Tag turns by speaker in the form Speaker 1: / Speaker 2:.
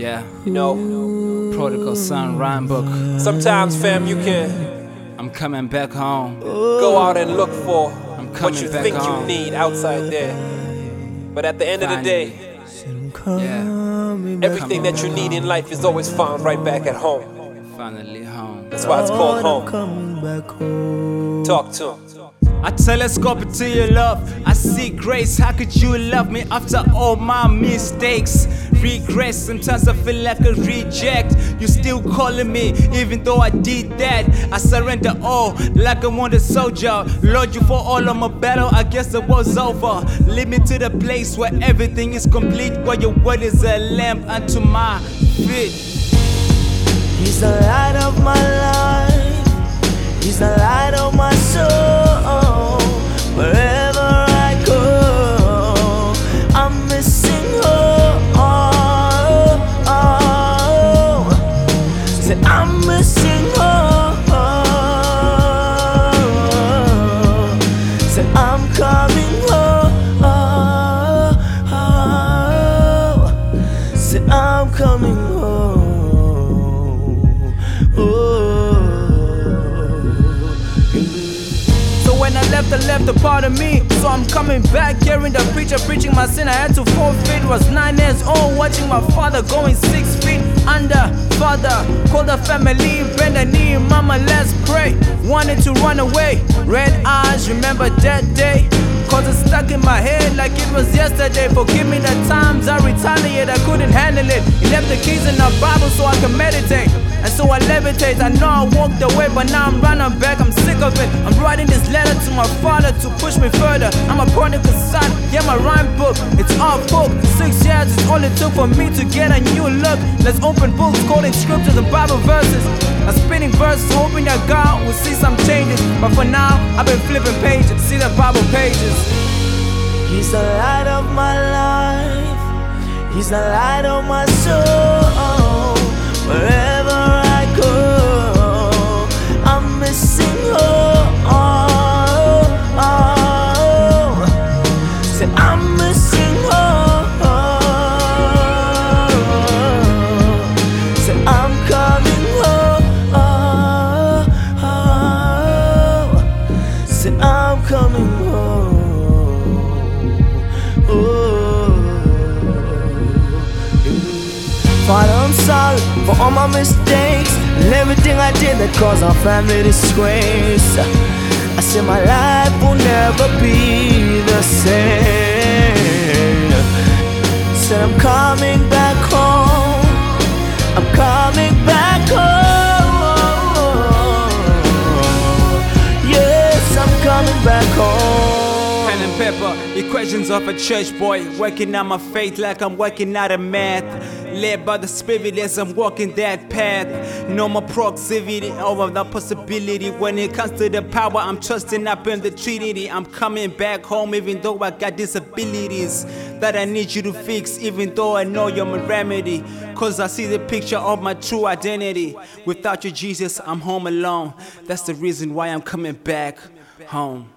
Speaker 1: Yeah,
Speaker 2: You know,
Speaker 1: prodigal son, rhyme book.
Speaker 2: sometimes, fam, you can
Speaker 1: I'm coming back home.
Speaker 2: go out and look for
Speaker 1: I'm
Speaker 2: what you
Speaker 1: back
Speaker 2: think you need outside there. But at the end of the day,
Speaker 1: Yeah,
Speaker 2: everything that you need in life is always found right back at home.
Speaker 1: finally home.
Speaker 2: That's why it's called home.
Speaker 3: Coming back home.
Speaker 2: Talk to 'em.
Speaker 1: I telescope it to your love. I see grace. How could you love me after all my mistakes? Regress. Sometimes I feel like a reject. You still calling me, even though I did that. I surrender all, like a wounded soldier. Lord, you for all of my battle. I guess the war's over. Lead me to the place where everything is complete. Where your word is a lamp unto my feet.
Speaker 3: He's the light of my life. I'm missing home. Oh, oh, oh. Say I'm coming home. Say I'm coming home. Oh.
Speaker 4: Left, I left a part of me. So I'm coming back, hearing the preacher preaching my sin. I had to forfeit. Was nine years old, watching my father going six feet under. Father, call the family, bend the knee, mama, let's pray. Wanted to run away, red eyes, remember that day. Cause it's stuck in my head like it was yesterday. Forgive me the times I retaliate, I couldn't handle it. He left the keys in the Bible so I can meditate. And so I levitate. I know I walked away, but now I'm running back. I'm sick of it. I'm writing this letter to my father to push me further. I'm a prodigal son, yeah, my rhyme book. It's all book. Six years is all it took for me to get a new look. Let's open books, quoting scriptures and Bible verses. I'm spinning verses, hoping that God will see some changes. But for now, I've been flipping pages, see the Bible pages.
Speaker 3: He's the light of my life. He's the light of my soul. Say I'm coming home. Oh. Father, I'm sorry for all my mistakes and everything I did that caused our family disgrace. I said my life will never be the same. Said I'm coming back home. I'm coming
Speaker 1: Equations of a church boy. Working on my faith like I'm working out a math. Led by the spirit as I'm walking that path. No more proximity over the possibility. When it comes to the power, I'm trusting up in the Trinity. I'm coming back home even though I got disabilities that I need you to fix. Even though I know you're my remedy. Cause I see the picture of my true identity. Without you, Jesus, I'm home alone. That's the reason why I'm coming back home.